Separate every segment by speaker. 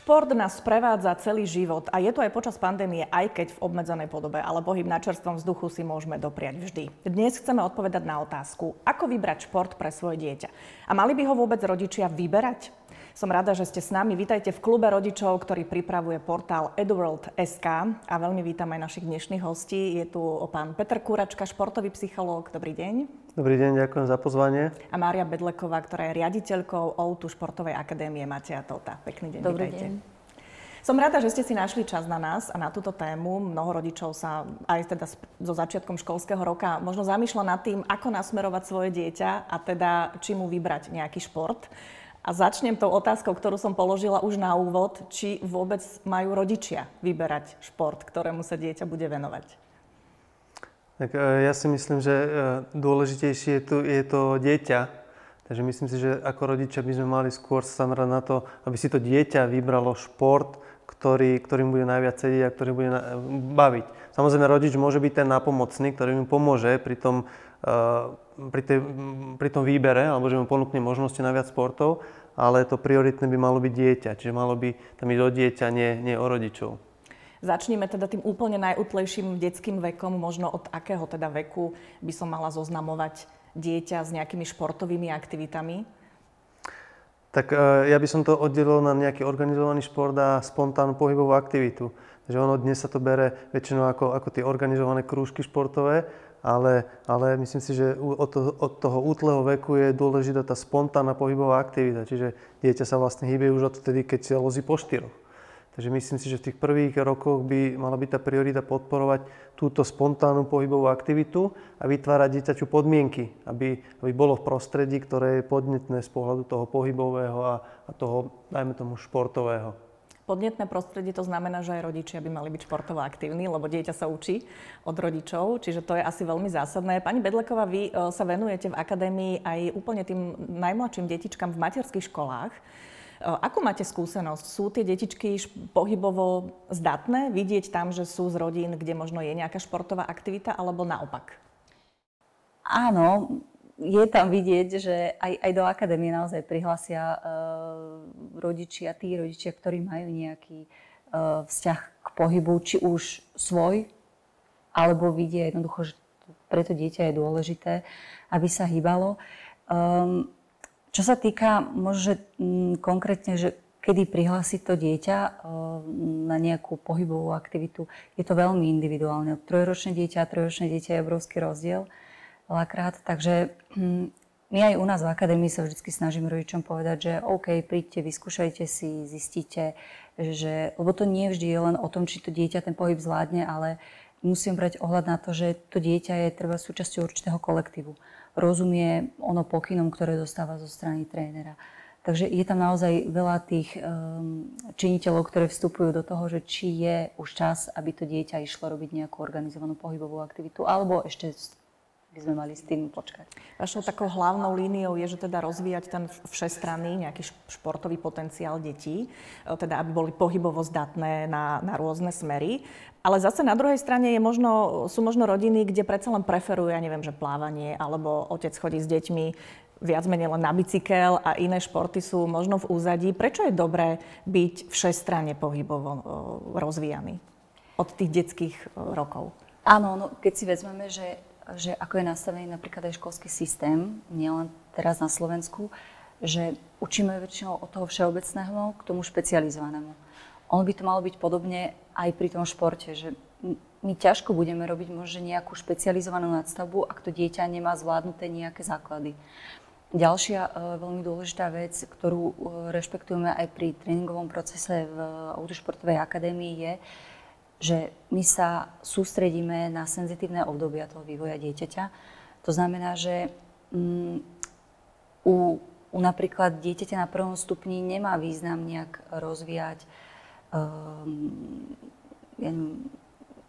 Speaker 1: Šport nás sprevádza celý život a je to aj počas pandémie, aj keď v obmedzenej podobe, ale pohyb na čerstvom vzduchu si môžeme dopriať vždy. Dnes chceme odpovedať na otázku, ako vybrať šport pre svoje dieťa. A mali by ho vôbec rodičia vyberať? Som rada, že ste s nami. Vítajte v klube rodičov, ktorý pripravuje portál eduworld.sk a veľmi vítam aj našich dnešných hostí. Je tu pán Peter Kúračka, športový psychológ. Dobrý deň.
Speaker 2: Dobrý deň, ďakujem za pozvanie.
Speaker 1: A Mária Bedleková, ktorá je riaditeľkou OUTU Športovej akadémie Mateja Tota. Pekný deň,
Speaker 3: Dobrý
Speaker 1: vítajte.
Speaker 3: deň.
Speaker 1: Som rada, že ste si našli čas na nás a na túto tému. Mnoho rodičov sa aj teda so začiatkom školského roka možno zamýšľa nad tým, ako nasmerovať svoje dieťa a teda či mu vybrať nejaký šport. A začnem tou otázkou, ktorú som položila už na úvod, či vôbec majú rodičia vyberať šport, ktorému sa dieťa bude venovať.
Speaker 2: Tak e, ja si myslím, že e, dôležitejšie je, tu, je to dieťa. Takže myslím si, že ako rodičia by sme mali skôr sa na to, aby si to dieťa vybralo šport, ktorý, ktorým bude najviac sedieť a ktorý bude baviť. Samozrejme, rodič môže byť ten napomocný, ktorý mu pomôže pri tom, uh, pri, tej, pri tom výbere, alebo že mu ponúkne možnosti na viac sportov, ale to prioritné by malo byť dieťa. Čiže malo by tam ísť o dieťa, nie, nie o rodičov.
Speaker 1: Začníme teda tým úplne najútlejším detským vekom, možno od akého teda veku by som mala zoznamovať dieťa s nejakými športovými aktivitami?
Speaker 2: Tak e, ja by som to oddelil na nejaký organizovaný šport a spontánnu pohybovú aktivitu. Takže ono dnes sa to bere väčšinou ako, ako tie organizované krúžky športové, ale, ale myslím si, že od toho, od toho útleho veku je dôležitá tá spontánna pohybová aktivita. Čiže dieťa sa vlastne hýbe už odtedy, keď sa lozí po štyroch. Takže myslím si, že v tých prvých rokoch by mala byť tá priorita podporovať túto spontánnu pohybovú aktivitu a vytvárať dieťaťu podmienky, aby, aby bolo v prostredí, ktoré je podnetné z pohľadu toho pohybového a, a toho, dajme tomu, športového.
Speaker 1: Podnetné prostredie to znamená, že aj rodičia by mali byť športovo aktívni, lebo dieťa sa učí od rodičov, čiže to je asi veľmi zásadné. Pani Bedleková, vy e, sa venujete v akadémii aj úplne tým najmladším detičkám v materských školách. Ako máte skúsenosť? Sú tie detičky pohybovo zdatné? Vidieť tam, že sú z rodín, kde možno je nejaká športová aktivita, alebo naopak?
Speaker 3: Áno, je tam vidieť, že aj, aj do akadémie naozaj prihlasia uh, rodičia, tí rodičia, ktorí majú nejaký uh, vzťah k pohybu, či už svoj, alebo vidia jednoducho, že pre to dieťa je dôležité, aby sa hýbalo. Um, čo sa týka možno mm, konkrétne, že kedy prihlásiť to dieťa eh, na nejakú pohybovú aktivitu, je to veľmi individuálne. Trojročné dieťa a trojročné dieťa je obrovský rozdiel veľakrát, takže hm, my aj u nás v akadémii sa vždy snažíme rodičom povedať, že OK, príďte, vyskúšajte si, zistíte, že, lebo to nie vždy je len o tom, či to dieťa ten pohyb zvládne, ale musím brať ohľad na to, že to dieťa je treba súčasťou určitého kolektívu rozumie ono pokynom, ktoré dostáva zo strany trénera. Takže je tam naozaj veľa tých um, činiteľov, ktoré vstupujú do toho, že či je už čas, aby to dieťa išlo robiť nejakú organizovanú pohybovú aktivitu, alebo ešte by sme mali s tým počkať.
Speaker 1: Vašou takou hlavnou líniou je, že teda rozvíjať ten všestranný nejaký športový potenciál detí, e, teda aby boli pohybovo zdatné na, na rôzne smery. Ale zase na druhej strane je možno, sú možno rodiny, kde predsa len preferujú, ja neviem, že plávanie, alebo otec chodí s deťmi viac menej len na bicykel a iné športy sú možno v úzadí. Prečo je dobré byť všestranne pohybovo e, rozvíjaný od tých detských e, rokov?
Speaker 3: Áno, no, keď si vezmeme, že že ako je nastavený napríklad aj školský systém, nielen teraz na Slovensku, že učíme väčšinou od toho všeobecného k tomu špecializovanému. Ono by to malo byť podobne aj pri tom športe, že my ťažko budeme robiť možno nejakú špecializovanú nadstavbu, ak to dieťa nemá zvládnuté nejaké základy. Ďalšia e, veľmi dôležitá vec, ktorú e, rešpektujeme aj pri tréningovom procese v Autošportovej akadémii je, že my sa sústredíme na senzitívne obdobia toho vývoja dieťaťa. To znamená, že um, u, u napríklad dieťaťa na prvom stupni nemá význam nejak rozvíjať um, ja neviem,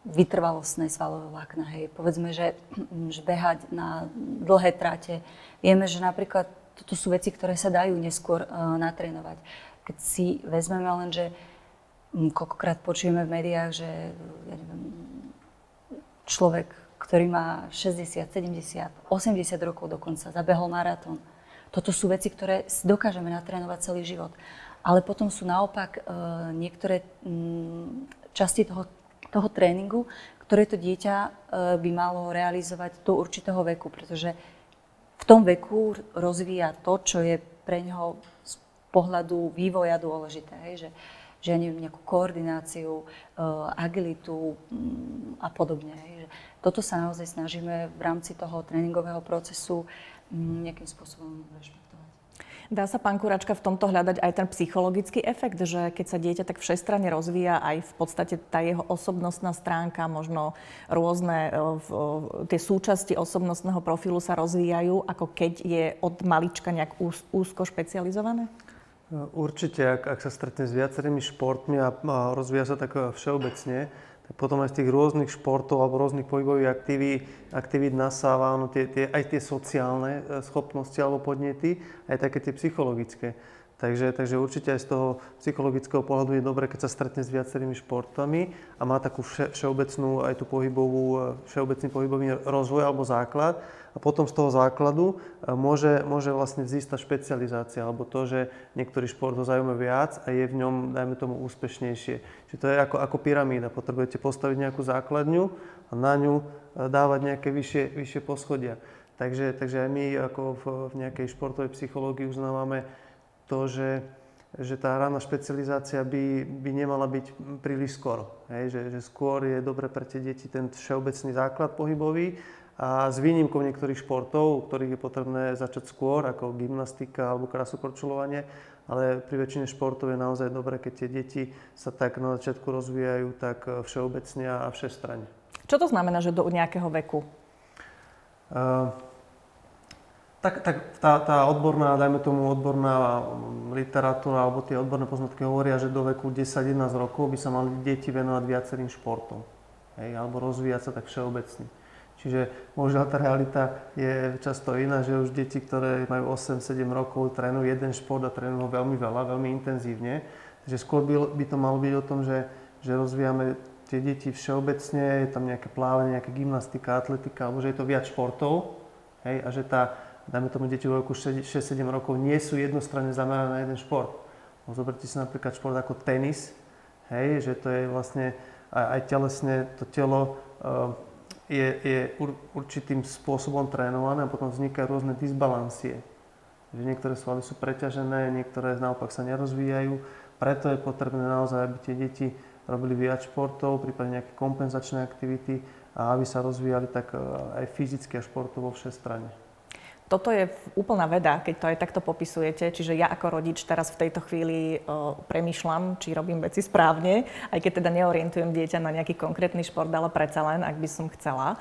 Speaker 3: vytrvalostné svalové vlákna. Hej. Povedzme, že, že behať na dlhé trate. Vieme, že napríklad toto sú veci, ktoré sa dajú neskôr uh, natrénovať. Keď si vezmeme len, že Mm, koľkokrát počujeme v médiách, že ja neviem, človek, ktorý má 60, 70, 80 rokov dokonca, zabehol maratón. Toto sú veci, ktoré dokážeme natrénovať celý život. ale potom sú naopak niektoré mm, časti toho, toho tréningu, ktoré to dieťa by malo realizovať do určitého veku, pretože v tom veku rozvíja to, čo je pre neho z pohľadu vývoja dôležité. Hej, že, že ja neviem, nejakú koordináciu, agilitu mm, a podobne. Toto sa naozaj snažíme v rámci toho tréningového procesu mm, nejakým spôsobom rešpektovať.
Speaker 1: Dá sa, pán Kuračka, v tomto hľadať aj ten psychologický efekt, že keď sa dieťa tak všestranne rozvíja, aj v podstate tá jeho osobnostná stránka, možno rôzne v, tie súčasti osobnostného profilu sa rozvíjajú, ako keď je od malička nejak úz, úzko špecializované?
Speaker 2: Určite, ak, ak sa stretne s viacerými športmi a, a rozvíja sa tak všeobecne, potom aj z tých rôznych športov alebo rôznych pohybových aktivít, aktivít nasáva no tie, tie, aj tie sociálne e, schopnosti alebo podnety, aj také tie psychologické. Takže, takže určite aj z toho psychologického pohľadu je dobré, keď sa stretne s viacerými športami a má takú vše, všeobecnú, aj tú pohybovú, e, všeobecný pohybový rozvoj alebo základ. A potom z toho základu e, môže, môže vlastne vzísť tá špecializácia, alebo to, že niektorý šport ho zaujíma viac a je v ňom, dajme tomu, úspešnejšie. Čiže to je ako, ako pyramída. Potrebujete postaviť nejakú základňu a na ňu e, dávať nejaké vyššie, vyššie poschodia. Takže, takže aj my ako v, v nejakej športovej psychológii uznávame to, že, že tá rána špecializácia by, by nemala byť príliš skoro. Hej? Že, že skôr je dobre pre tie deti ten všeobecný základ pohybový a s výnimkou niektorých športov, ktorých je potrebné začať skôr, ako gymnastika alebo krasokorčulovanie, ale pri väčšine športov je naozaj dobré, keď tie deti sa tak na začiatku rozvíjajú tak všeobecne a všestranne.
Speaker 1: Čo to znamená, že do nejakého veku? Uh,
Speaker 2: tak, tak tá, tá odborná, dajme tomu odborná literatúra alebo tie odborné poznatky hovoria, že do veku 10-11 rokov by sa mali deti venovať viacerým športom. Hej, alebo rozvíjať sa tak všeobecne. Čiže možno tá realita je často iná, že už deti, ktoré majú 8-7 rokov, trénujú jeden šport a trénujú ho veľmi veľa, veľmi intenzívne. Takže skôr by, by to malo byť o tom, že, že rozvíjame tie deti všeobecne, je tam nejaké plávanie, nejaká gymnastika, atletika, alebo že je to viac športov. Hej, a že tá, dajme tomu deti vo veku 6-7 rokov, nie sú jednostranne zamerané na jeden šport. No, zoberte si napríklad šport ako tenis, hej, že to je vlastne aj, telesne to telo uh, je, je ur, určitým spôsobom trénované a potom vznikajú rôzne disbalancie. Že niektoré svaly sú preťažené, niektoré naopak sa nerozvíjajú. Preto je potrebné naozaj, aby tie deti robili viac športov, prípadne nejaké kompenzačné aktivity a aby sa rozvíjali tak uh, aj fyzicky a športovo všestranne
Speaker 1: toto je úplná veda, keď to aj takto popisujete. Čiže ja ako rodič teraz v tejto chvíli o, premyšľam, či robím veci správne, aj keď teda neorientujem dieťa na nejaký konkrétny šport, ale predsa len, ak by som chcela.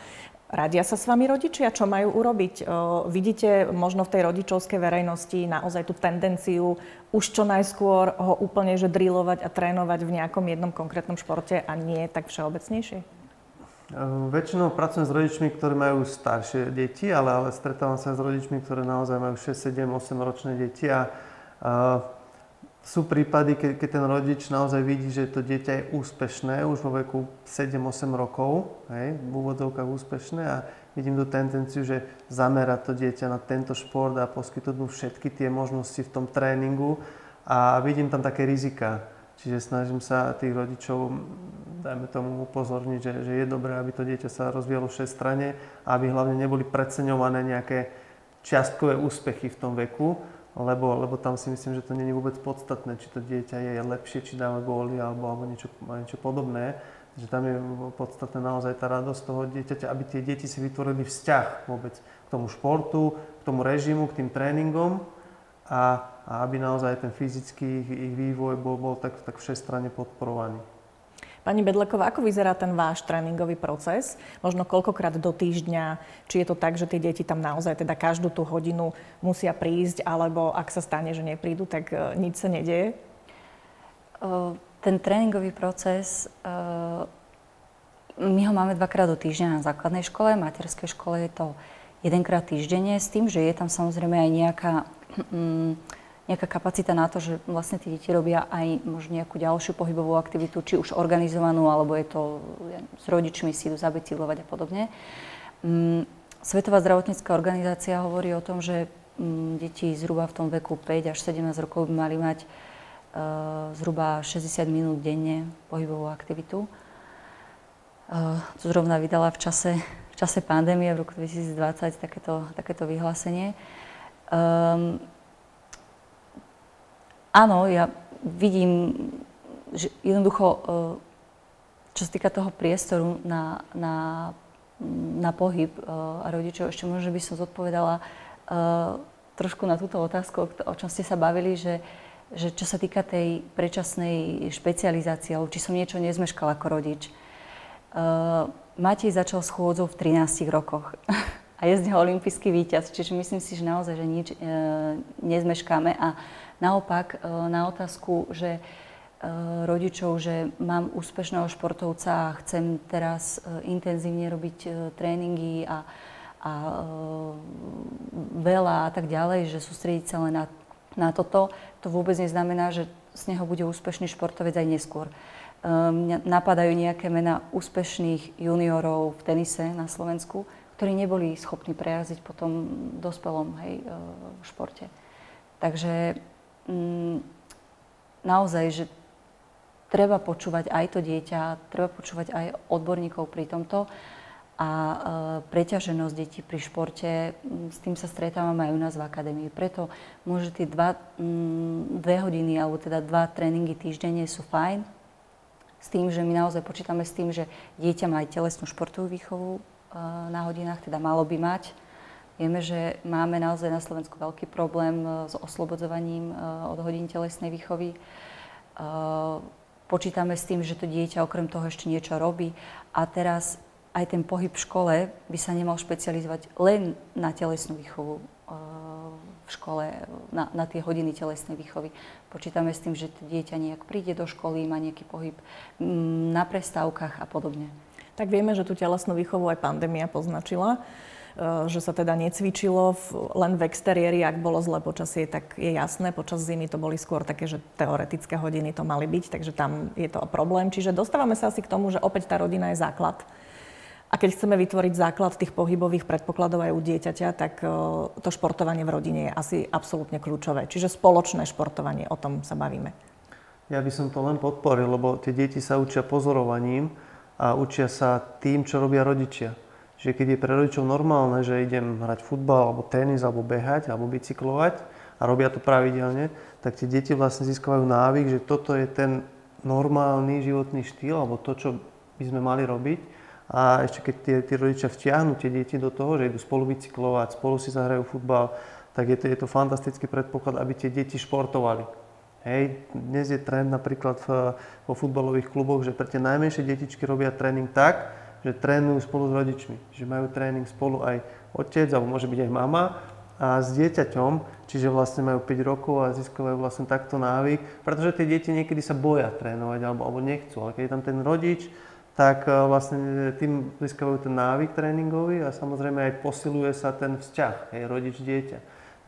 Speaker 1: Radia sa s vami rodičia, čo majú urobiť? O, vidíte možno v tej rodičovskej verejnosti naozaj tú tendenciu už čo najskôr ho úplne že drilovať a trénovať v nejakom jednom konkrétnom športe a nie tak všeobecnejšie?
Speaker 2: Ehm, väčšinou pracujem s rodičmi, ktorí majú staršie deti, ale, ale stretávam sa s rodičmi, ktorí naozaj majú 6, 7, 8 ročné deti a, a sú prípady, keď, keď ten rodič naozaj vidí, že to dieťa je úspešné už vo veku 7-8 rokov, hej, v úvodovkách úspešné a vidím tú tendenciu, že zamerať to dieťa na tento šport a poskytnúť mu všetky tie možnosti v tom tréningu a vidím tam také rizika. Čiže snažím sa tých rodičov dajme tomu upozorniť, že, že je dobré, aby to dieťa sa rozvíjalo strane a aby hlavne neboli preceňované nejaké čiastkové úspechy v tom veku, lebo, lebo tam si myslím, že to nie je vôbec podstatné, či to dieťa je lepšie, či dáva góly alebo, alebo niečo, niečo podobné. Že tam je podstatné naozaj tá radosť toho dieťaťa, aby tie deti si vytvorili vzťah vôbec k tomu športu, k tomu režimu, k tým tréningom a, a aby naozaj ten fyzický ich, ich vývoj bol, bol tak, tak všestranne podporovaný.
Speaker 1: Pani Bedleková, ako vyzerá ten váš tréningový proces? Možno koľkokrát do týždňa? Či je to tak, že tie deti tam naozaj teda každú tú hodinu musia prísť, alebo ak sa stane, že neprídu, tak uh, nič sa nedieje?
Speaker 3: Ten tréningový proces, my ho máme dvakrát do týždňa na základnej škole, v materskej škole je to jedenkrát týždenne, s tým, že je tam samozrejme aj nejaká um, nejaká kapacita na to, že vlastne tie deti robia aj možno nejakú ďalšiu pohybovú aktivitu, či už organizovanú, alebo je to ja, s rodičmi si idú zabicyklovať a podobne. Mm, Svetová zdravotnícká organizácia hovorí o tom, že mm, deti zhruba v tom veku 5 až 17 rokov by mali mať zhruba 60 minút denne pohybovú aktivitu. To zrovna vydala v čase, v čase pandémie v roku 2020 takéto, takéto vyhlásenie. Um, áno, ja vidím, že jednoducho, čo sa týka toho priestoru na, na, na pohyb a rodičov, ešte možno by som zodpovedala trošku na túto otázku, o čom ste sa bavili, že, že čo sa týka tej predčasnej špecializácie, alebo či som niečo nezmeškala ako rodič. Uh, Matej začal schôdzov v 13 rokoch a je z neho olimpijský víťaz, čiže myslím si, že naozaj, že nič uh, nezmeškáme. A naopak uh, na otázku, že uh, rodičov, že mám úspešného športovca a chcem teraz uh, intenzívne robiť uh, tréningy a a e, veľa a tak ďalej, že sústrediť sa len na, na toto, to vôbec neznamená, že z neho bude úspešný športovec aj neskôr. E, mňa napadajú nejaké mená úspešných juniorov v tenise na Slovensku, ktorí neboli schopní prejazdiť po tom dospelom hej, e, športe. Takže mm, naozaj, že treba počúvať aj to dieťa, treba počúvať aj odborníkov pri tomto a e, preťaženosť detí pri športe, s tým sa stretávame aj u nás v akadémii. Preto môže tie dva, dve hodiny alebo teda dva tréningy týždenne sú fajn, s tým, že my naozaj počítame s tým, že dieťa má aj telesnú športovú výchovu na hodinách, teda malo by mať. Vieme, že máme naozaj na Slovensku veľký problém e, s oslobodzovaním od hodín telesnej výchovy. Počítame s tým, že to dieťa okrem toho ešte niečo robí. A teraz aj ten pohyb v škole by sa nemal špecializovať len na telesnú výchovu eh, v škole, na, na tie hodiny telesnej výchovy. Počítame s tým, že dieťa nejak príde do školy, má nejaký pohyb mm, na prestávkach a podobne.
Speaker 1: Tak vieme, že tú telesnú výchovu aj pandémia poznačila eh, že sa teda necvičilo len v exteriéri, ak bolo zlé počasie, tak je jasné, počas zimy to boli skôr také, že teoretické hodiny to mali byť, takže tam je to problém. Čiže dostávame sa asi k tomu, že opäť tá rodina je základ a keď chceme vytvoriť základ tých pohybových predpokladov aj u dieťaťa, tak e, to športovanie v rodine je asi absolútne kľúčové. Čiže spoločné športovanie, o tom sa bavíme.
Speaker 2: Ja by som to len podporil, lebo tie deti sa učia pozorovaním a učia sa tým, čo robia rodičia. Čiže keď je pre rodičov normálne, že idem hrať futbal, alebo tenis, alebo behať, alebo bicyklovať a robia to pravidelne, tak tie deti vlastne získavajú návyk, že toto je ten normálny životný štýl, alebo to, čo by sme mali robiť a ešte keď tie, tí rodičia vtiahnu tie deti do toho, že idú spolu bicyklovať, spolu si zahrajú futbal, tak je to, je to fantastický predpoklad, aby tie deti športovali. Hej, dnes je trend napríklad v, vo futbalových kluboch, že pre tie najmenšie detičky robia tréning tak, že trénujú spolu s rodičmi. Že majú tréning spolu aj otec, alebo môže byť aj mama a s dieťaťom, čiže vlastne majú 5 rokov a získavajú vlastne takto návyk, pretože tie deti niekedy sa boja trénovať alebo, alebo nechcú, ale keď je tam ten rodič, tak e, vlastne tým získavajú ten návyk tréningový a samozrejme aj posiluje sa ten vzťah, hej, rodič-dieťa.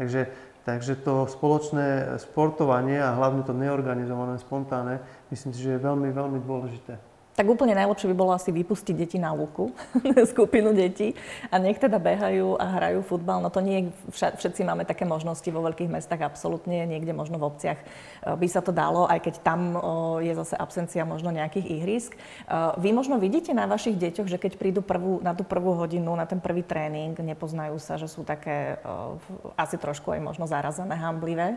Speaker 2: Takže, takže to spoločné sportovanie a hlavne to neorganizované, spontánne, myslím si, že je veľmi, veľmi dôležité.
Speaker 1: Tak úplne najlepšie by bolo asi vypustiť deti na lúku, skupinu detí a nech teda behajú a hrajú futbal. No to nie všetci máme také možnosti vo veľkých mestách, absolútne, niekde možno v obciach e, by sa to dalo, aj keď tam je zase absencia možno nejakých ihrisk. E, vy možno vidíte na vašich deťoch, že keď prídu prvú, na tú prvú hodinu, na ten prvý tréning, nepoznajú sa, že sú také asi trošku aj možno zarazené, hamblivé.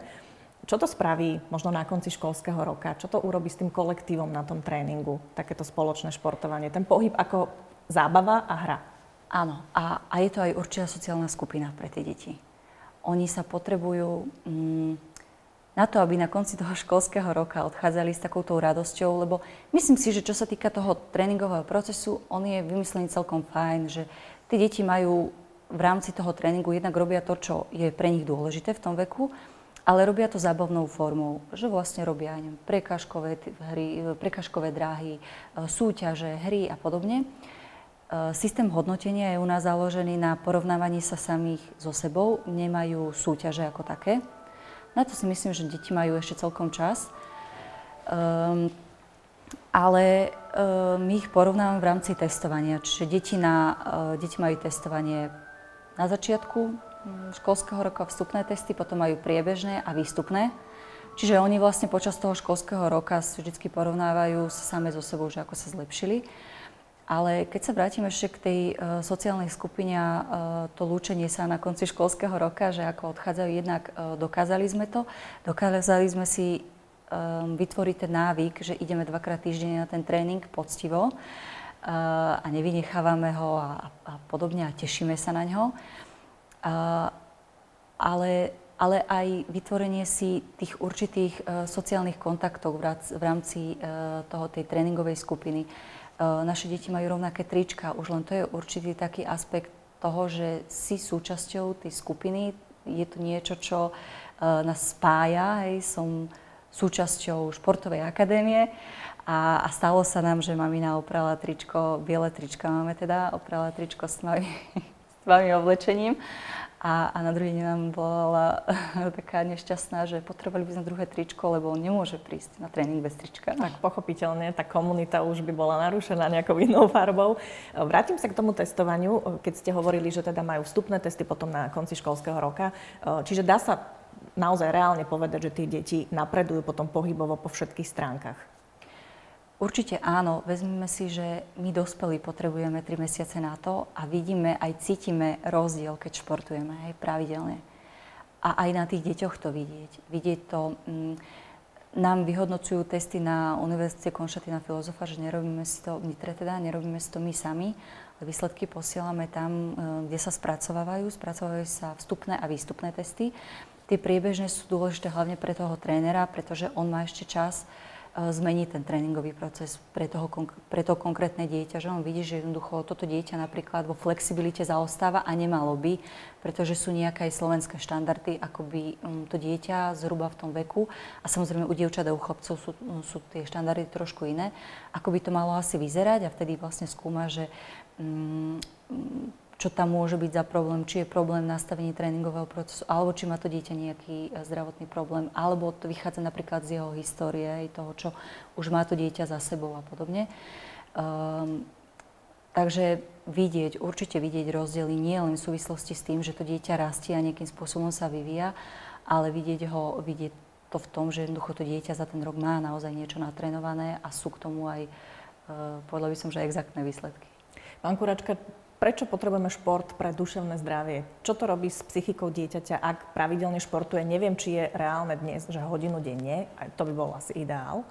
Speaker 1: Čo to spraví možno na konci školského roka? Čo to urobí s tým kolektívom na tom tréningu, takéto spoločné športovanie? Ten pohyb ako zábava a hra.
Speaker 3: Áno, a, a je to aj určitá sociálna skupina pre tie deti. Oni sa potrebujú mm, na to, aby na konci toho školského roka odchádzali s takouto radosťou, lebo myslím si, že čo sa týka toho tréningového procesu, on je vymyslený celkom fajn, že tie deti majú v rámci toho tréningu jednak robia to, čo je pre nich dôležité v tom veku, ale robia to zábavnou formou, že vlastne robia neviem, prekažkové, hry, prekažkové dráhy, e, súťaže, hry a podobne. E, systém hodnotenia je u nás založený na porovnávaní sa samých so sebou, nemajú súťaže ako také. Na to si myslím, že deti majú ešte celkom čas. Um, ale my ich porovnávame v rámci testovania. Čiže deti, na, deti majú testovanie na začiatku, školského roka vstupné testy, potom majú priebežné a výstupné. Čiže oni vlastne počas toho školského roka vždy porovnávajú sa same so sebou, že ako sa zlepšili. Ale keď sa vrátime ešte k tej uh, sociálnej skupine a uh, to lúčenie sa na konci školského roka, že ako odchádzajú, jednak uh, dokázali sme to, dokázali sme si um, vytvoriť ten návyk, že ideme dvakrát týždenne na ten tréning poctivo uh, a nevynechávame ho a, a podobne a tešíme sa na ňo. Uh, ale, ale aj vytvorenie si tých určitých uh, sociálnych kontaktov v, rámci uh, toho tej tréningovej skupiny. Uh, naše deti majú rovnaké trička, už len to je určitý taký aspekt toho, že si súčasťou tej skupiny. Je to niečo, čo nás spája. Hej. Som súčasťou športovej akadémie a, a stalo sa nám, že mamina oprala tričko, biele trička máme teda, oprala tričko s tmavým, s tmavým oblečením a, a na druhý deň nám bola taká nešťastná, že potrebovali by sme druhé tričko, lebo on nemôže prísť na tréning bez trička.
Speaker 1: Tak pochopiteľne, tá komunita už by bola narušená nejakou inou farbou. Vrátim sa k tomu testovaniu, keď ste hovorili, že teda majú vstupné testy potom na konci školského roka. Čiže dá sa naozaj reálne povedať, že tie deti napredujú potom pohybovo po všetkých stránkach?
Speaker 3: Určite áno. Vezmeme si, že my dospelí potrebujeme 3 mesiace na to a vidíme, aj cítime rozdiel, keď športujeme aj pravidelne. A aj na tých deťoch to vidieť. Vidieť to... Mm, nám vyhodnocujú testy na Univerzite Konštatina Filozofa, že nerobíme si to, my teda nerobíme si to my sami, výsledky posielame tam, e, kde sa spracovávajú. Spracovávajú sa vstupné a výstupné testy. Tie priebežné sú dôležité hlavne pre toho trénera, pretože on má ešte čas e, zmeniť ten tréningový proces pre, toho, pre to konkrétne dieťa, že on vidí, že jednoducho toto dieťa napríklad vo flexibilite zaostáva a nemalo by, pretože sú nejaké aj slovenské štandardy, ako by um, to dieťa zhruba v tom veku, a samozrejme u dievčat a u chlapcov sú, sú tie štandardy trošku iné, ako by to malo asi vyzerať? A vtedy vlastne skúma, že um, čo tam môže byť za problém, či je problém v nastavení tréningového procesu, alebo či má to dieťa nejaký e, zdravotný problém, alebo to vychádza napríklad z jeho histórie, aj toho, čo už má to dieťa za sebou a podobne. Um, takže vidieť, určite vidieť rozdiely nie len v súvislosti s tým, že to dieťa rastie a nejakým spôsobom sa vyvíja, ale vidieť ho, vidieť to v tom, že jednoducho to dieťa za ten rok má naozaj niečo natrénované a sú k tomu aj, uh, povedala by som, že exaktné výsledky.
Speaker 1: Pán Kuračka, Prečo potrebujeme šport pre duševné zdravie? Čo to robí s psychikou dieťaťa, ak pravidelne športuje? Neviem, či je reálne dnes, že hodinu denne, to by bol asi ideál,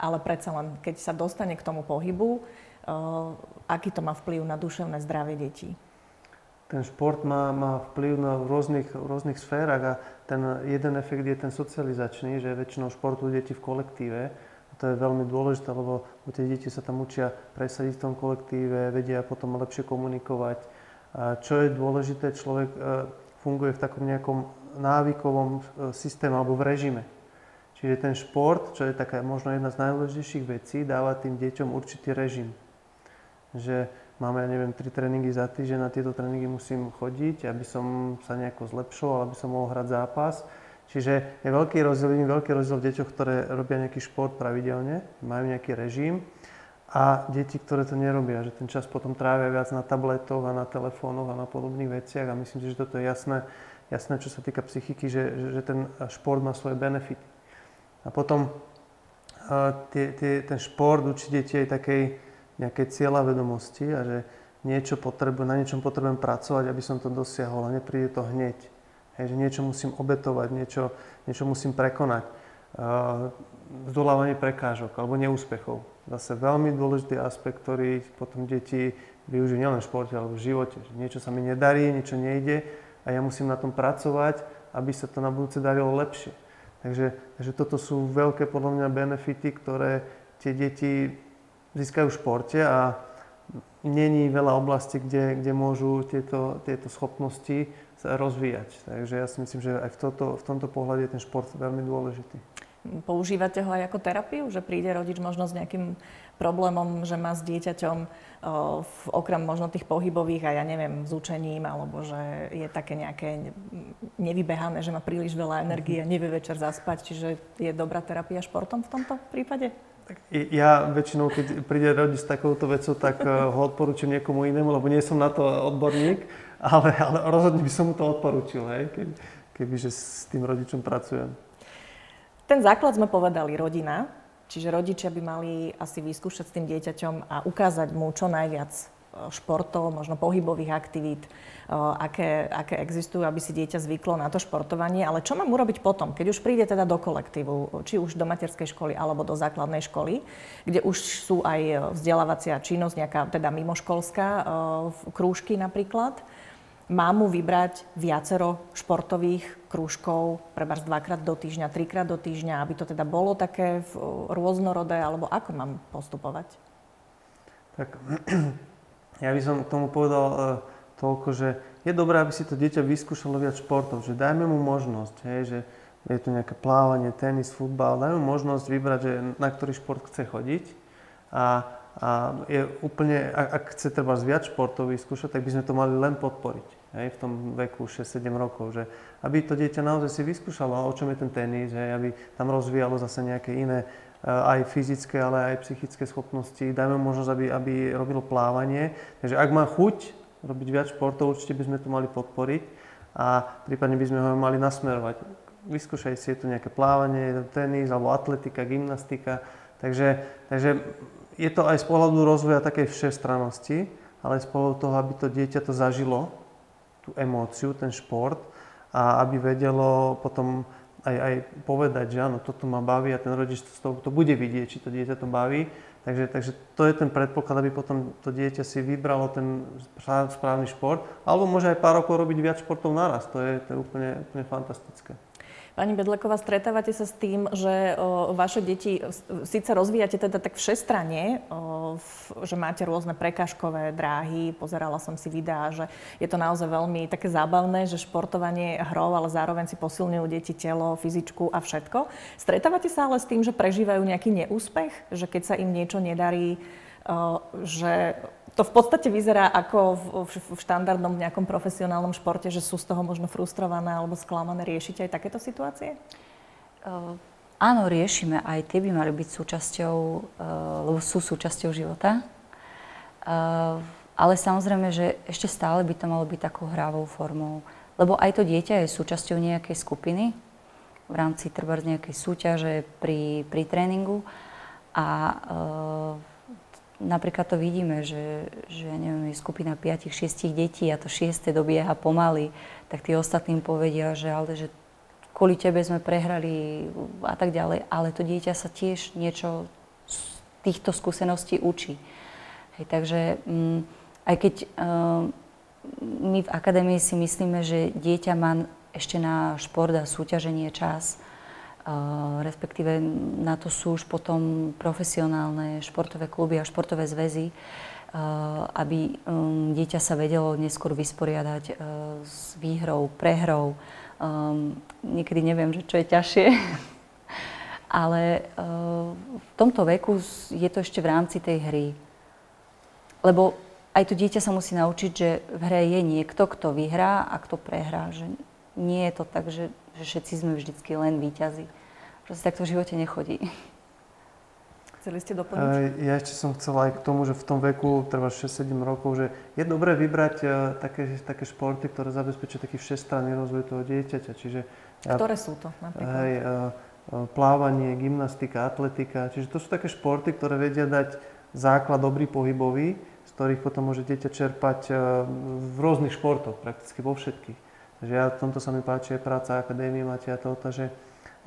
Speaker 1: ale predsa len, keď sa dostane k tomu pohybu, uh, aký to má vplyv na duševné zdravie detí?
Speaker 2: Ten šport má, má vplyv na rôznych, rôznych sférach a ten jeden efekt je ten socializačný, že väčšinou športujú deti v kolektíve to je veľmi dôležité, lebo tie deti sa tam učia presadiť v tom kolektíve, vedia potom lepšie komunikovať. A čo je dôležité, človek e, funguje v takom nejakom návykovom e, systéme alebo v režime. Čiže ten šport, čo je taká možno jedna z najdôležitejších vecí, dáva tým deťom určitý režim. Že máme, ja neviem, tri tréningy za týždeň, na tieto tréningy musím chodiť, aby som sa nejako zlepšoval, aby som mohol hrať zápas Čiže je veľký rozdiel, vidím veľký rozdiel v deťoch, ktoré robia nejaký šport pravidelne, majú nejaký režim a deti, ktoré to nerobia, že ten čas potom trávia viac na tabletoch a na telefónoch a na podobných veciach a myslím si, že toto je jasné, jasné čo sa týka psychiky, že, že ten šport má svoje benefity. A potom tie, tie, ten šport učí deti aj takej nejakej cieľavedomosti a že niečo potrebu, na niečom potrebujem pracovať, aby som to dosiahol a nepríde to hneď. Hej, že niečo musím obetovať, niečo, niečo musím prekonať. Uh, zdolávanie prekážok alebo neúspechov. Zase veľmi dôležitý aspekt, ktorý potom deti využijú nielen v športe, ale v živote. Že niečo sa mi nedarí, niečo nejde a ja musím na tom pracovať, aby sa to na budúce darilo lepšie. Takže, takže toto sú veľké podľa mňa benefity, ktoré tie deti získajú v športe a není veľa oblastí, kde, kde môžu tieto, tieto schopnosti sa rozvíjať. Takže ja si myslím, že aj v, toto, v tomto pohľade je ten šport veľmi dôležitý.
Speaker 1: Používate ho aj ako terapiu? Že príde rodič možno s nejakým problémom, že má s dieťaťom v, okrem možno tých pohybových a ja neviem, s učením, alebo že je také nejaké nevybehané, že má príliš veľa energie a nevie večer zaspať. Čiže je dobrá terapia športom v tomto prípade?
Speaker 2: Ja väčšinou, keď príde rodič s takouto vecou, tak eh, ho odporúčam niekomu inému, lebo nie som na to odborník, ale, ale rozhodne by som mu to odporúčil, hej, keď, kebyže s tým rodičom pracujem.
Speaker 1: Ten základ sme povedali rodina, čiže rodičia by mali asi vyskúšať s tým dieťaťom a ukázať mu čo najviac športov, možno pohybových aktivít, aké, aké existujú, aby si dieťa zvyklo na to športovanie. Ale čo mám urobiť potom, keď už príde teda do kolektívu, či už do materskej školy alebo do základnej školy, kde už sú aj vzdelávacia činnosť, nejaká teda mimoškolská, krúžky napríklad. Mám mu vybrať viacero športových krúžkov, prebárs dvakrát do týždňa, trikrát do týždňa, aby to teda bolo také rôznorodé, alebo ako mám postupovať?
Speaker 2: Tak ja by som k tomu povedal e, toľko, že je dobré, aby si to dieťa vyskúšalo viac športov, že dajme mu možnosť, hej, že je tu nejaké plávanie, tenis, futbal, dajme mu možnosť vybrať, že na ktorý šport chce chodiť a a je úplne, ak chce treba viac športov vyskúšať, tak by sme to mali len podporiť hej, v tom veku 6-7 rokov. Že aby to dieťa naozaj si vyskúšalo, o čom je ten tenis, hej, aby tam rozvíjalo zase nejaké iné aj fyzické, ale aj psychické schopnosti. Dajme možnosť, aby, aby robilo plávanie. Takže ak má chuť robiť viac športov, určite by sme to mali podporiť a prípadne by sme ho mali nasmerovať. Vyskúšaj si, je to nejaké plávanie, tenis alebo atletika, gymnastika. Takže, takže je to aj z pohľadu rozvoja takej všestrannosti, ale aj z pohľadu toho, aby to dieťa to zažilo, tú emóciu, ten šport a aby vedelo potom aj, aj povedať, že áno, toto ma baví a ten rodič to, to bude vidieť, či to dieťa to baví. Takže, takže to je ten predpoklad, aby potom to dieťa si vybralo ten správny šport. Alebo môže aj pár rokov robiť viac športov naraz. To je, to je úplne, úplne fantastické.
Speaker 1: Pani Bedleková, stretávate sa s tým, že o, vaše deti síce rozvíjate teda tak všestranne, o, v, že máte rôzne prekážkové dráhy, pozerala som si videá, že je to naozaj veľmi také zábavné, že športovanie je hrou, ale zároveň si posilňujú deti telo, fyzičku a všetko. Stretávate sa ale s tým, že prežívajú nejaký neúspech, že keď sa im niečo nedarí, o, že to v podstate vyzerá ako v, v štandardnom nejakom profesionálnom športe, že sú z toho možno frustrované alebo sklamané. Riešite aj takéto situácie?
Speaker 3: Uh, áno, riešime. Aj tie by mali byť súčasťou, uh, lebo sú súčasťou života. Uh, ale samozrejme, že ešte stále by to malo byť takou hrávou formou. Lebo aj to dieťa je súčasťou nejakej skupiny v rámci treba nejakej súťaže pri, pri tréningu a uh, napríklad to vidíme, že, že ja neviem, je skupina 5-6 detí a to 6. dobieha pomaly, tak tí ostatným povedia, že ale že kvôli tebe sme prehrali a tak ďalej, ale to dieťa sa tiež niečo z týchto skúseností učí. Hej, takže m, mm, aj keď um, my v akadémii si myslíme, že dieťa má ešte na šport a súťaženie čas, respektíve na to sú už potom profesionálne športové kluby a športové zväzy, aby um, dieťa sa vedelo neskôr vysporiadať s výhrou, prehrou. Um, niekedy neviem, že čo je ťažšie, ale v tomto veku je to ešte v rámci tej hry. Lebo aj to dieťa sa musí naučiť, že v hre je niekto, kto vyhrá a kto prehrá. Že nie je to tak, že že všetci sme vždycky len výťazí. Proste takto v živote nechodí.
Speaker 1: Chceli ste doplniť?
Speaker 2: Ja ešte som chcela aj k tomu, že v tom veku, trvá 6-7 rokov, že je dobré vybrať uh, také, také športy, ktoré zabezpečia taký všestranný rozvoj toho dieťaťa. Čiže
Speaker 1: ja, ktoré sú to napríklad? Hej,
Speaker 2: uh, plávanie, gymnastika, atletika. Čiže to sú také športy, ktoré vedia dať základ dobrý pohybový, z ktorých potom môže dieťa čerpať v rôznych športoch, prakticky vo všetkých. Takže ja v tomto sa mi páči aj práca Akadémie Matia Tota, že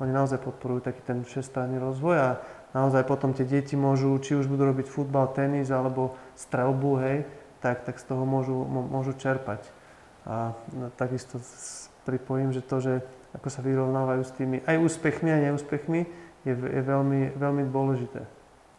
Speaker 2: oni naozaj podporujú taký ten všestranný rozvoj a naozaj potom tie deti môžu, či už budú robiť futbal, tenis alebo strelbu, hej, tak, tak z toho môžu, môžu čerpať. A takisto pripojím, že to, že ako sa vyrovnávajú s tými aj úspechmi a neúspechmi, je, je veľmi, veľmi dôležité.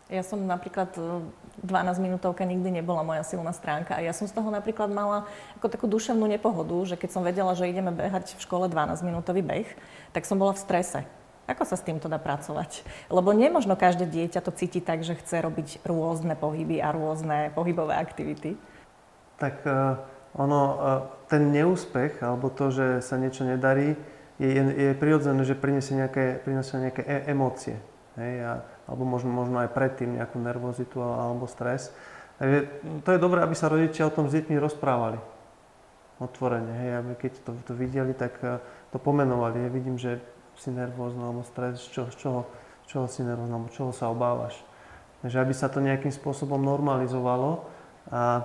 Speaker 1: Ja som napríklad 12 e, minútovka nikdy nebola moja silná stránka a ja som z toho napríklad mala ako takú duševnú nepohodu, že keď som vedela, že ideme behať v škole 12 minútový beh, tak som bola v strese. Ako sa s týmto dá pracovať? Lebo nemožno každé dieťa to cíti tak, že chce robiť rôzne pohyby a rôzne pohybové aktivity.
Speaker 2: Tak uh, ono, uh, ten neúspech, alebo to, že sa niečo nedarí, je, je, je prirodzené, že prinesie nejaké, prinesie nejaké e- emócie. Hej? A alebo možno, možno aj predtým nejakú nervozitu alebo stres. Takže to je dobré, aby sa rodičia o tom s deťmi rozprávali. Otvorene, hej, aby keď to, to videli, tak eh, to pomenovali. Ja vidím, že si nervózna alebo stres, z čoho, čoho, čoho si nervózna alebo čoho sa obávaš. Takže aby sa to nejakým spôsobom normalizovalo a,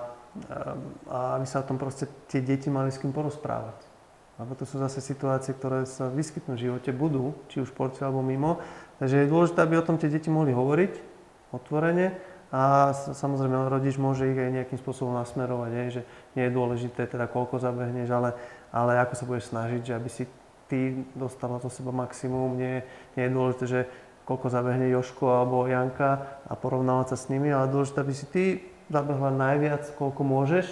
Speaker 2: a aby sa o tom proste tie deti mali s kým porozprávať. Lebo to sú zase situácie, ktoré sa vyskytnú v živote, budú, či už v športe alebo mimo. Takže je dôležité, aby o tom tie deti mohli hovoriť otvorene a samozrejme rodič môže ich aj nejakým spôsobom nasmerovať, je, že nie je dôležité teda koľko zabehneš, ale, ale ako sa budeš snažiť, že aby si ty dostala zo seba maximum. Nie, nie je dôležité, že koľko zabehne Joško alebo Janka a porovnávať sa s nimi, ale dôležité, aby si ty zabehla najviac, koľko môžeš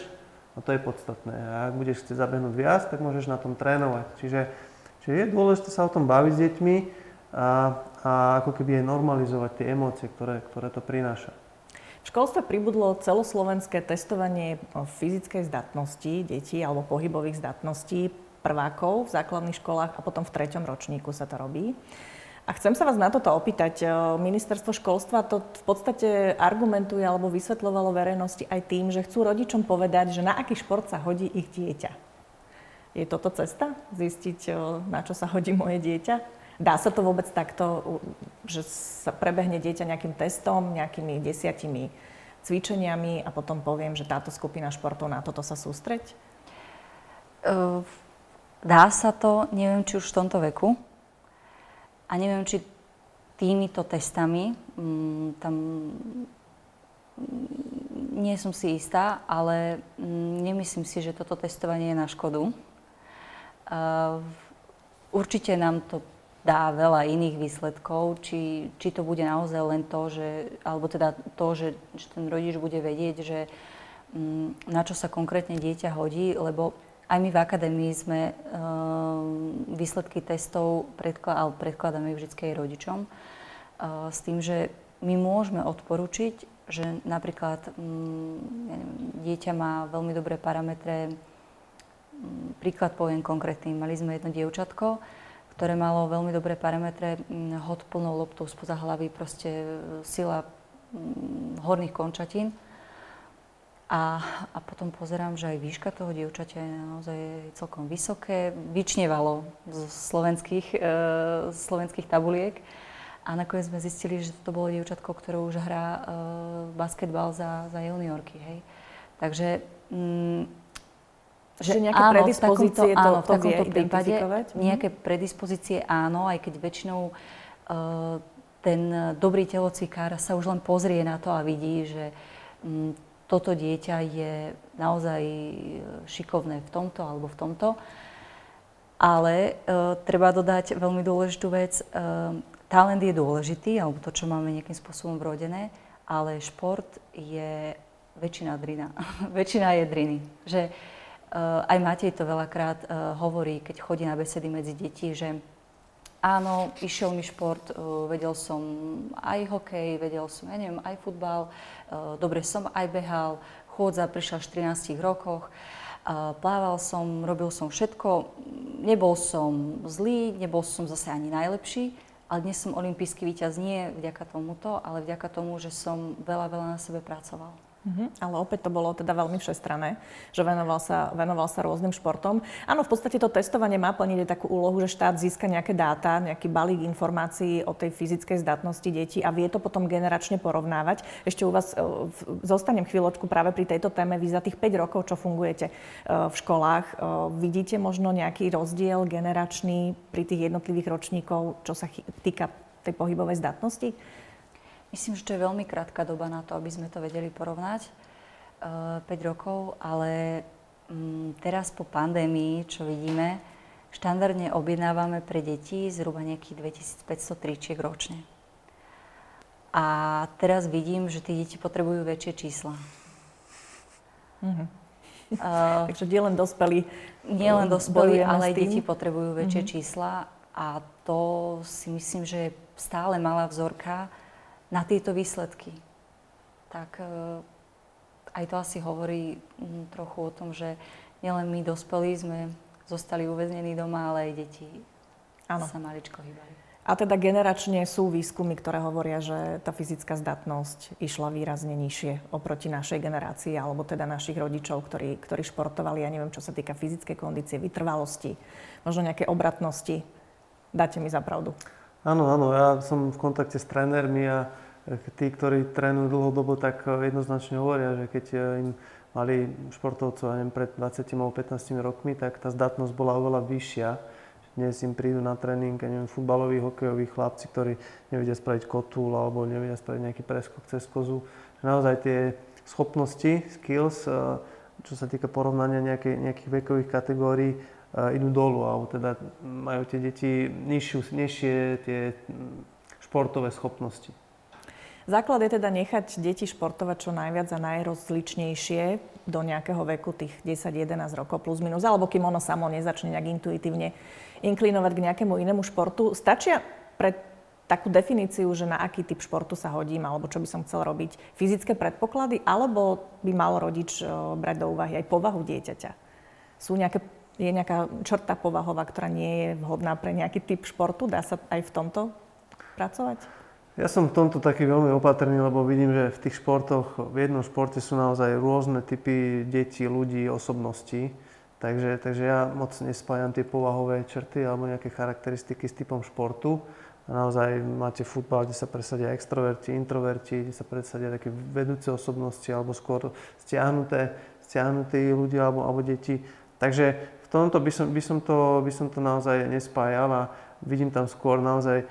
Speaker 2: a to je podstatné. A ak budeš chcieť zabehnúť viac, tak môžeš na tom trénovať. Čiže, čiže je dôležité sa o tom baviť s deťmi a, a ako keby aj normalizovať tie emócie, ktoré, ktoré to prináša.
Speaker 1: V školstve pribudlo celoslovenské testovanie fyzickej zdatnosti detí alebo pohybových zdatností prvákov v základných školách a potom v treťom ročníku sa to robí. A chcem sa vás na toto opýtať. Ministerstvo školstva to v podstate argumentuje alebo vysvetľovalo verejnosti aj tým, že chcú rodičom povedať, že na aký šport sa hodí ich dieťa. Je toto cesta? Zistiť, na čo sa hodí moje dieťa? Dá sa to vôbec takto, že sa prebehne dieťa nejakým testom, nejakými desiatimi cvičeniami a potom poviem, že táto skupina športov na toto sa sústreť?
Speaker 3: Uh, dá sa to, neviem, či už v tomto veku. A neviem, či týmito testami, mm, tam mm, nie som si istá, ale mm, nemyslím si, že toto testovanie je na škodu. Uh, určite nám to dá veľa iných výsledkov, či, či to bude naozaj len to, že, alebo teda to, že, že ten rodič bude vedieť, že na čo sa konkrétne dieťa hodí, lebo aj my v akadémii sme uh, výsledky testov predkla- predkladáme vždy rodičom uh, s tým, že my môžeme odporučiť, že napríklad um, ja neviem, dieťa má veľmi dobré parametre, um, príklad poviem konkrétny, mali sme jedno dievčatko, ktoré malo veľmi dobré parametre, um, hod plnou loptou spoza hlavy, proste sila um, horných končatín a, a potom pozerám, že aj výška toho dievčaťa je naozaj celkom vysoké. Vyčnevalo z slovenských, e, slovenských tabuliek. A nakoniec sme zistili, že to bolo dievčatko, ktoré už hrá e, basketbal za, za juniorky. Hej. Takže mm,
Speaker 1: že nejaké áno, predispozície
Speaker 3: takomto,
Speaker 1: to,
Speaker 3: áno,
Speaker 1: to v takomto prípade
Speaker 3: mhm. nejaké predispozície áno, aj keď väčšinou uh, ten dobrý telocvikár sa už len pozrie na to a vidí, že um, toto dieťa je naozaj e, šikovné v tomto alebo v tomto. Ale e, treba dodať veľmi dôležitú vec. E, talent je dôležitý, alebo to, čo máme nejakým spôsobom vrodené, ale šport je väčšina drina. väčšina je driny. Že, e, aj Matej to veľakrát e, hovorí, keď chodí na besedy medzi deti, že Áno, išiel mi šport, uh, vedel som aj hokej, vedel som, ja neviem, aj futbal, dobre som aj behal, chôdza prišla v 14 rokoch, plával som, robil som všetko, nebol som zlý, nebol som zase ani najlepší, ale dnes som olimpijský víťaz nie vďaka tomuto, ale vďaka tomu, že som veľa, veľa na sebe pracoval.
Speaker 1: Uh-huh. Ale opäť to bolo teda veľmi všestrané, že venoval sa, venoval sa rôznym športom. Áno, v podstate to testovanie má plniť takú úlohu, že štát získa nejaké dáta, nejaký balík informácií o tej fyzickej zdatnosti detí a vie to potom generačne porovnávať. Ešte u vás e, zostanem chvíľočku práve pri tejto téme. Vy za tých 5 rokov, čo fungujete e, v školách, e, vidíte možno nejaký rozdiel generačný pri tých jednotlivých ročníkov, čo sa týka tej pohybovej zdatnosti?
Speaker 3: Myslím, že to je veľmi krátka doba na to, aby sme to vedeli porovnať. Uh, eh, 5 rokov, ale um, teraz po pandémii, čo vidíme, štandardne objednávame pre deti zhruba nejakých 2500 tričiek ročne. A teraz vidím, že tie deti potrebujú väčšie čísla.
Speaker 1: Mm-hmm. Uh, Takže nie len dospelí.
Speaker 3: Nie len dospelí, ale aj deti potrebujú väčšie mm-hmm. čísla. A to si myslím, že je stále malá vzorka na tieto výsledky. Tak e, aj to asi hovorí mm, trochu o tom, že nielen my dospelí sme zostali uväznení doma, ale aj deti ano. sa maličko hýbali.
Speaker 1: A teda generačne sú výskumy, ktoré hovoria, že tá fyzická zdatnosť išla výrazne nižšie oproti našej generácii, alebo teda našich rodičov, ktorí, ktorí športovali, ja neviem, čo sa týka fyzickej kondície, vytrvalosti, možno nejaké obratnosti. Dáte mi za pravdu.
Speaker 2: Áno, áno, ja som v kontakte s trénermi a tí, ktorí trénujú dlhodobo, tak jednoznačne hovoria, že keď im mali športovcov, ja neviem, pred 20 alebo 15 rokmi, tak tá zdatnosť bola oveľa vyššia. Dnes im prídu na tréning, ja neviem, futbaloví, hokejoví chlapci, ktorí nevedia spraviť kotúl alebo nevedia spraviť nejaký preskok cez kozu. Naozaj tie schopnosti, skills, čo sa týka porovnania nejakej, nejakých vekových kategórií, idú dolu, alebo teda majú tie deti nižšiu, nižšie tie športové schopnosti.
Speaker 1: Základ je teda nechať deti športovať čo najviac a najrozličnejšie do nejakého veku, tých 10-11 rokov plus minus, alebo kým ono samo nezačne nejak intuitívne inklinovať k nejakému inému športu. Stačia pre takú definíciu, že na aký typ športu sa hodím, alebo čo by som chcel robiť, fyzické predpoklady, alebo by mal rodič brať do úvahy aj povahu dieťaťa? Sú nejaké, je nejaká črta povahová, ktorá nie je vhodná pre nejaký typ športu? Dá sa aj v tomto pracovať?
Speaker 2: Ja som v tomto taký veľmi opatrný, lebo vidím, že v tých športoch, v jednom športe sú naozaj rôzne typy detí, ľudí, osobností. Takže, takže ja moc nespájam tie povahové črty alebo nejaké charakteristiky s typom športu. Naozaj máte futbal, kde sa presadia extroverti, introverti, kde sa presadia také vedúce osobnosti alebo skôr stiahnuté, stiahnutí ľudia alebo, alebo deti. Takže v tomto by som, by, som to, by som to naozaj nespájal a vidím tam skôr naozaj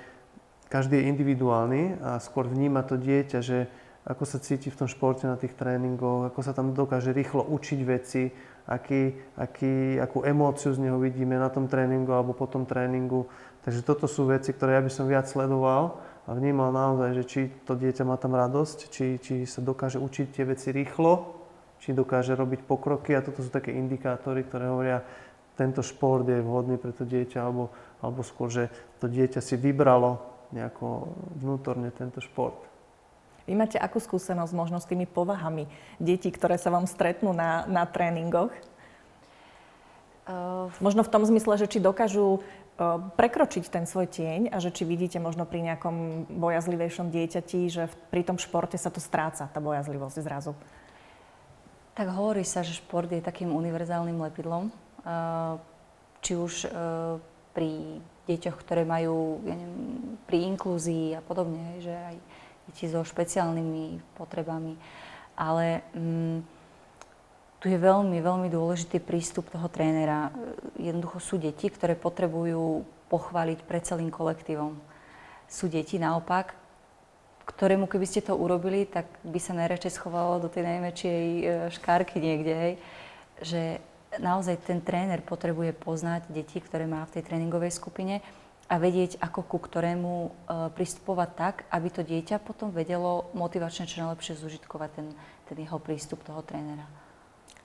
Speaker 2: každý je individuálny a skôr vníma to dieťa, že ako sa cíti v tom športe na tých tréningoch, ako sa tam dokáže rýchlo učiť veci, aký, aký, akú emóciu z neho vidíme na tom tréningu alebo po tom tréningu. Takže toto sú veci, ktoré ja by som viac sledoval a vnímal naozaj, že či to dieťa má tam radosť, či, či sa dokáže učiť tie veci rýchlo, či dokáže robiť pokroky a toto sú také indikátory, ktoré hovoria, tento šport je vhodný pre to dieťa alebo, alebo skôr, že to dieťa si vybralo nejako vnútorne tento šport.
Speaker 1: Vy máte akú skúsenosť možno s tými povahami detí, ktoré sa vám stretnú na, na tréningoch? Uh... Možno v tom zmysle, že či dokážu uh, prekročiť ten svoj tieň a že či vidíte možno pri nejakom bojazlivejšom dieťati, že v, pri tom športe sa to stráca, tá bojazlivosť zrazu.
Speaker 3: Tak hovorí sa, že šport je takým univerzálnym lepidlom. Uh, či už pri deťoch, ktoré majú ja neviem, pri inklúzii a podobne, že aj deti so špeciálnymi potrebami. Ale mm, tu je veľmi, veľmi dôležitý prístup toho trénera. Jednoducho sú deti, ktoré potrebujú pochváliť pred celým kolektívom. Sú deti naopak, ktorému keby ste to urobili, tak by sa najradšej schovalo do tej najväčšej e, škárky niekde, že naozaj ten tréner potrebuje poznať deti, ktoré má v tej tréningovej skupine a vedieť, ako ku ktorému e, pristupovať tak, aby to dieťa potom vedelo motivačne čo najlepšie zužitkovať ten, ten jeho prístup toho trénera.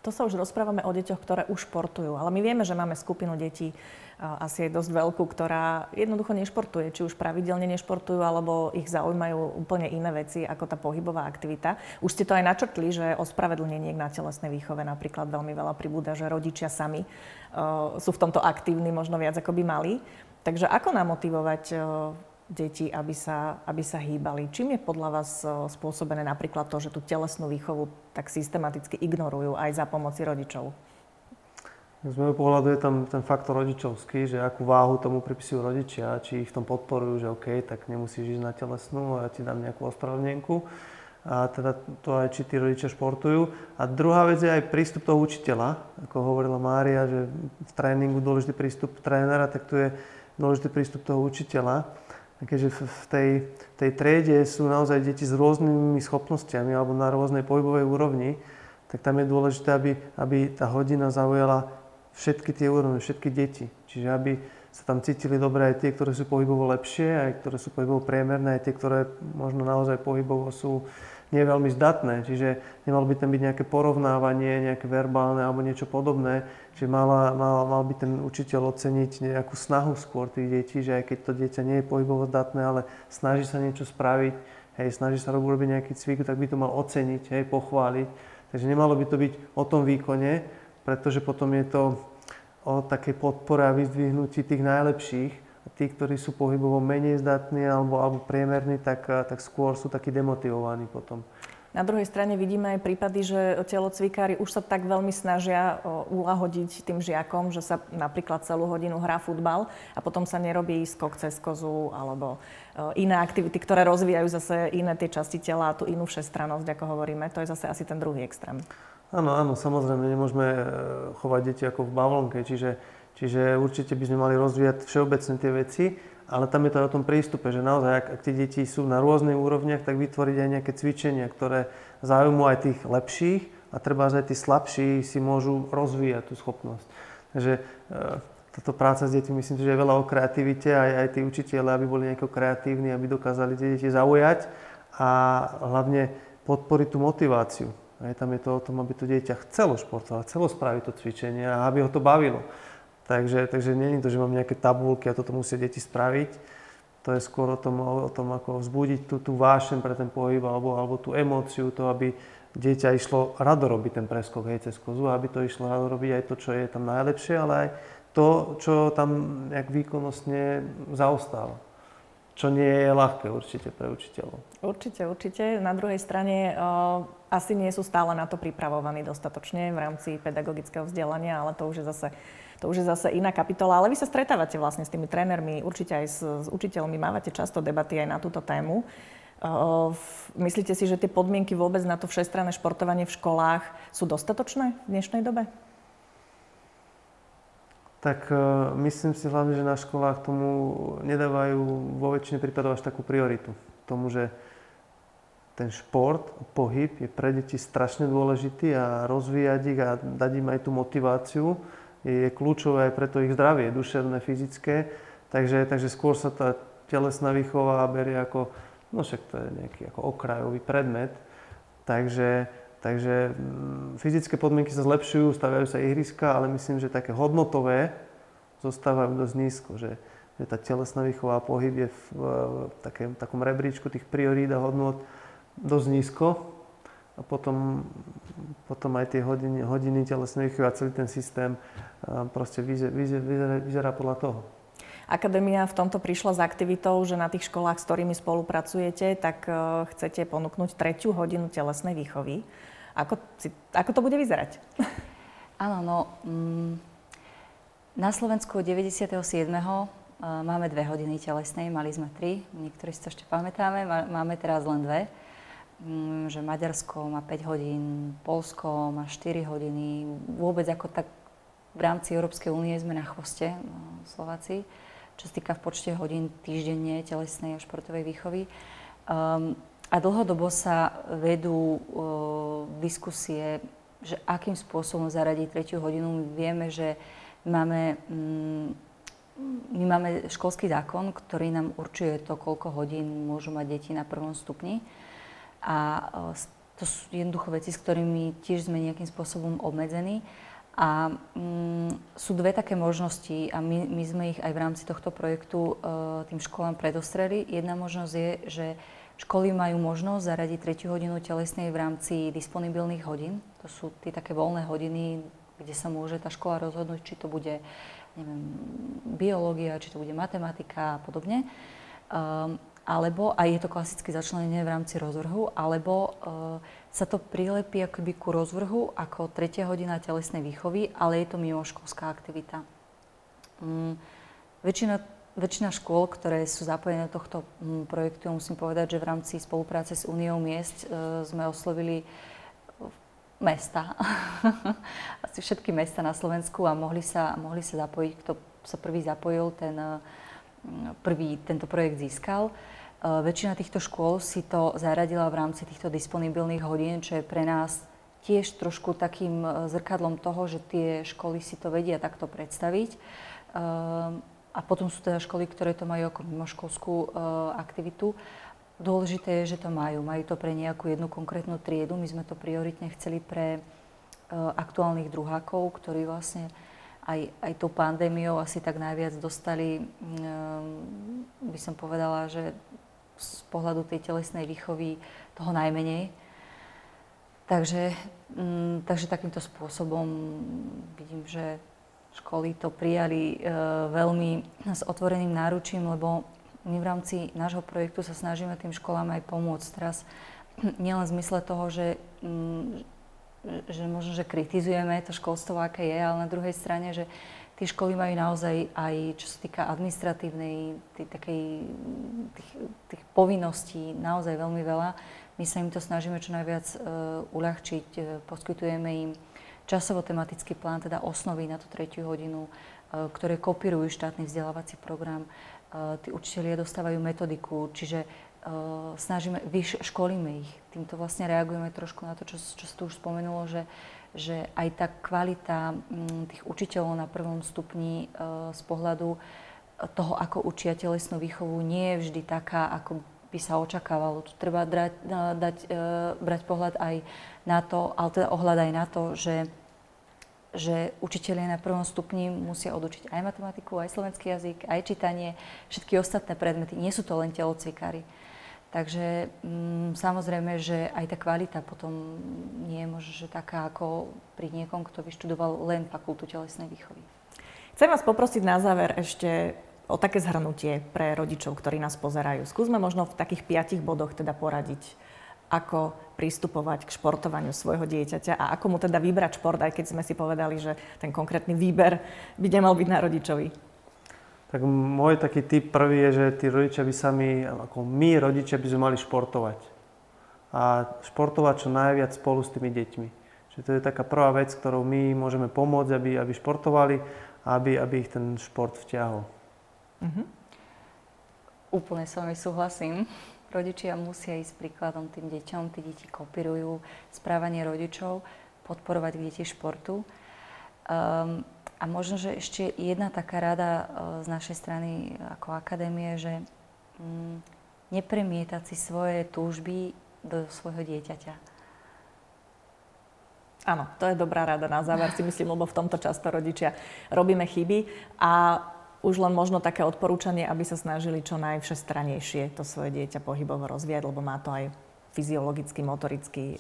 Speaker 1: To sa už rozprávame o deťoch, ktoré už športujú, ale my vieme, že máme skupinu detí, asi je dosť veľkú, ktorá jednoducho nešportuje, či už pravidelne nešportujú, alebo ich zaujímajú úplne iné veci ako tá pohybová aktivita. Už ste to aj načrtli, že ospravedlnenie na telesnej výchove napríklad veľmi veľa pribúda, že rodičia sami uh, sú v tomto aktívni možno viac ako by mali. Takže ako namotivovať uh, deti, aby sa, aby sa hýbali? Čím je podľa vás uh, spôsobené napríklad to, že tú telesnú výchovu tak systematicky ignorujú aj za pomoci rodičov?
Speaker 2: Z môjho pohľadu je tam ten faktor rodičovský, že akú váhu tomu pripisujú rodičia, či ich v tom podporujú, že OK, tak nemusíš ísť na telesnú, ja ti dám nejakú ospravedlnenku. A teda to aj, či tí rodičia športujú. A druhá vec je aj prístup toho učiteľa. Ako hovorila Mária, že v tréningu dôležitý prístup trénera, tak tu je dôležitý prístup toho učiteľa. Keďže v tej, tej triede sú naozaj deti s rôznymi schopnosťami alebo na rôznej pohybovej úrovni, tak tam je dôležité, aby, aby tá hodina zaujala všetky tie úrovne, všetky deti. Čiže aby sa tam cítili dobre aj tie, ktoré sú pohybovo lepšie, aj ktoré sú pohybovo priemerné, aj tie, ktoré možno naozaj pohybovo sú nie veľmi zdatné. Čiže nemalo by tam byť nejaké porovnávanie, nejaké verbálne alebo niečo podobné. Čiže mala, mal, mal by ten učiteľ oceniť nejakú snahu skôr tých detí, že aj keď to dieťa nie je pohybovo zdatné, ale snaží sa niečo spraviť, hej, snaží sa robiť nejaký cvik, tak by to mal oceniť, hej, pochváliť. Takže nemalo by to byť o tom výkone, pretože potom je to o takej podpore a vyzdvihnutí tých najlepších. Tí, ktorí sú pohybovo menej zdatní alebo, alebo priemerní, tak, tak skôr sú takí demotivovaní potom.
Speaker 1: Na druhej strane vidíme aj prípady, že telocvikári už sa tak veľmi snažia ulahodiť tým žiakom, že sa napríklad celú hodinu hrá futbal a potom sa nerobí skok cez kozu alebo iné aktivity, ktoré rozvíjajú zase iné tie časti tela a tú inú všestrannosť, ako hovoríme. To je zase asi ten druhý extrém.
Speaker 2: Áno, áno, samozrejme, nemôžeme chovať deti ako v bavlnke, čiže, čiže určite by sme mali rozvíjať všeobecne tie veci, ale tam je to o tom prístupe, že naozaj, ak, ak tie deti sú na rôznych úrovniach, tak vytvoriť aj nejaké cvičenia, ktoré zaujímujú aj tých lepších a treba aj tí slabší si môžu rozvíjať tú schopnosť. Takže e, táto práca s deťmi myslím, že je veľa o kreativite, aj, aj tí učiteľe, aby boli nejako kreatívni, aby dokázali tie deti zaujať a hlavne podporiť tú motiváciu aj tam je to o tom, aby to dieťa chcelo športovať, chcelo spraviť to cvičenie a aby ho to bavilo. Takže, takže je to, že mám nejaké tabulky a toto musia deti spraviť. To je skôr o tom, o tom ako vzbudiť tú, tú vášen pre ten pohyb alebo, alebo tú emóciu, to, aby dieťa išlo rado robiť ten preskok hej, cez kozu, aby to išlo rado robiť aj to, čo je tam najlepšie, ale aj to, čo tam nejak výkonnostne zaostáva čo nie je ľahké určite pre učiteľov.
Speaker 1: Určite, určite. Na druhej strane uh, asi nie sú stále na to pripravovaní dostatočne v rámci pedagogického vzdelania, ale to už je zase to už je zase iná kapitola, ale vy sa stretávate vlastne s tými trénermi, určite aj s, s učiteľmi, mávate často debaty aj na túto tému. Uh, myslíte si, že tie podmienky vôbec na to všestranné športovanie v školách sú dostatočné v dnešnej dobe?
Speaker 2: Tak e, myslím si hlavne, že na školách tomu nedávajú vo väčšine prípadov až takú prioritu. Tomu, že ten šport, pohyb je pre deti strašne dôležitý a rozvíjať ich a dať im aj tú motiváciu je kľúčové aj pre to ich zdravie, duševné, fyzické. Takže, takže skôr sa tá telesná výchova berie ako, no však to je nejaký ako okrajový predmet. Takže Takže mm, fyzické podmienky sa zlepšujú, staviajú sa ihriska, ale myslím, že také hodnotové zostávajú dosť nízko, že, že tá telesná výchova a pohyb je v, takém, takom rebríčku tých priorít a hodnot dosť nízko. A potom, potom aj tie hodiny, hodiny telesnej výchovy a celý ten systém proste vyzerá, vyzerá, podľa toho.
Speaker 1: Akadémia v tomto prišla s aktivitou, že na tých školách, s ktorými spolupracujete, tak uh, chcete ponúknuť tretiu hodinu telesnej výchovy. Ako, si, ako to bude vyzerať?
Speaker 3: Áno, no... Mm, na Slovensku 97. Uh, máme dve hodiny telesnej, mali sme tri, niektorí si to ešte pamätáme, máme teraz len dve. Mm, že Maďarsko má 5 hodín, Polsko má 4 hodiny, vôbec ako tak v rámci Európskej únie sme na chvoste, no, Slováci čo sa týka v počte hodín týždenne telesnej a športovej výchovy. Um, a dlhodobo sa vedú uh, diskusie, že akým spôsobom zaradiť tretiu hodinu. My vieme, že máme, um, my máme školský zákon, ktorý nám určuje to, koľko hodín môžu mať deti na prvom stupni. A uh, to sú jednoducho veci, s ktorými tiež sme nejakým spôsobom obmedzení. A mm, sú dve také možnosti a my, my sme ich aj v rámci tohto projektu uh, tým školám predostreli. Jedna možnosť je, že školy majú možnosť zaradiť tretiu hodinu telesnej v rámci disponibilných hodín. To sú tie také voľné hodiny, kde sa môže tá škola rozhodnúť, či to bude neviem, biológia, či to bude matematika a podobne. Um, alebo, a je to klasicky začlenenie v rámci rozvrhu, alebo uh, sa to prilepí akoby ku rozvrhu ako tretia hodina telesnej výchovy, ale je to mimoškolská aktivita. Mm, väčšina, väčšina škôl, ktoré sú zapojené do tohto mm, projektu, musím povedať, že v rámci spolupráce s Úniou miest e, sme oslovili mesta, asi všetky mesta na Slovensku a mohli sa, mohli sa zapojiť, kto sa prvý zapojil, ten e, prvý tento projekt získal. Eh, väčšina týchto škôl si to zaradila v rámci týchto disponibilných hodín, čo je pre nás tiež trošku takým eh, zrkadlom toho, že tie školy si to vedia takto predstaviť. Eh, a potom sú teda školy, ktoré to majú ako mimoškolskú aktivitu. Dôležité je, že to majú. Majú to pre nejakú jednu konkrétnu triedu. My sme to prioritne chceli pre aktuálnych druhákov, ktorí vlastne aj, aj tou pandémiou asi tak najviac dostali, by som povedala, že z pohľadu tej telesnej výchovy toho najmenej. Takže, mm, takže takýmto spôsobom vidím, že školy to prijali e, veľmi s otvoreným náručím, lebo my v rámci nášho projektu sa snažíme tým školám aj pomôcť. Teraz nielen v zmysle toho, že, mm, že možno, že kritizujeme to školstvo, aké je, ale na druhej strane, že tie školy majú naozaj aj, čo sa týka administratívnej, tý, takej, tých, tých povinností, naozaj veľmi veľa. My sa im to snažíme čo najviac uh, uľahčiť, uh, poskytujeme im časovo-tematický plán, teda osnovy na tú tretiu hodinu, uh, ktoré kopírujú štátny vzdelávací program. Uh, tí učitelia dostávajú metodiku, čiže uh, snažíme, vyš, školíme ich. Týmto vlastne reagujeme trošku na to, čo, čo sa tu už spomenulo, že, že aj tá kvalita m, tých učiteľov na prvom stupni z pohľadu toho, ako učia telesnú výchovu, nie je vždy taká, ako by sa očakávalo. Tu treba drať, dať, uh, brať pohľad aj na to, ale teda ohľad aj na to, že že učiteľia na prvom stupni musia odučiť aj matematiku, aj slovenský jazyk, aj čítanie, všetky ostatné predmety. Nie sú to len telocvikári. Takže mm, samozrejme, že aj tá kvalita potom nie je možno že taká ako pri niekom, kto vyštudoval len fakultu telesnej výchovy.
Speaker 1: Chcem vás poprosiť na záver ešte o také zhrnutie pre rodičov, ktorí nás pozerajú. Skúsme možno v takých piatich bodoch teda poradiť, ako pristupovať k športovaniu svojho dieťaťa a ako mu teda vybrať šport, aj keď sme si povedali, že ten konkrétny výber by nemal byť na rodičovi.
Speaker 2: Tak môj taký typ prvý je, že tí rodičia by sami, ako my rodičia by sme mali športovať. A športovať čo najviac spolu s tými deťmi. Čiže to je taká prvá vec, ktorou my môžeme pomôcť, aby, aby športovali a aby, aby ich ten šport vťahol. Uh-huh.
Speaker 3: Úplne s vami súhlasím. Rodičia musia ísť príkladom tým deťom, tí deti kopírujú správanie rodičov, podporovať deti športu. Um, a možno, že ešte jedna taká rada e, z našej strany ako akadémie, že mm, nepremietať si svoje túžby do svojho dieťaťa.
Speaker 1: Áno, to je dobrá rada na záver, si myslím, lebo v tomto často rodičia robíme chyby a už len možno také odporúčanie, aby sa snažili čo najvšestranejšie to svoje dieťa pohybovo rozvíjať, lebo má to aj fyziologický, motorický e,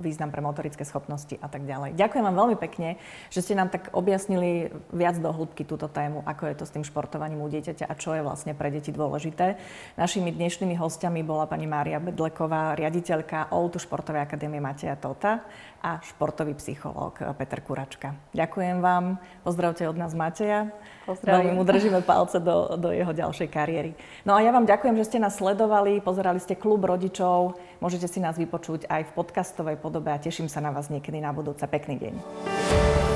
Speaker 1: význam pre motorické schopnosti a tak ďalej. Ďakujem vám veľmi pekne, že ste nám tak objasnili viac do hĺbky túto tému, ako je to s tým športovaním u dieťaťa a čo je vlastne pre deti dôležité. Našimi dnešnými hostiami bola pani Mária Bedleková, riaditeľka OUTU Športovej akadémie Mateja Tota a športový psychológ Peter Kuračka. Ďakujem vám, pozdravte od nás Mateja. Veľmi mu držíme palce do, do jeho ďalšej kariéry. No a ja vám ďakujem, že ste nás sledovali, pozerali ste klub rodičov. Môžete si nás vypočuť aj v podcastovej podobe a teším sa na vás niekedy na budúce. Pekný deň.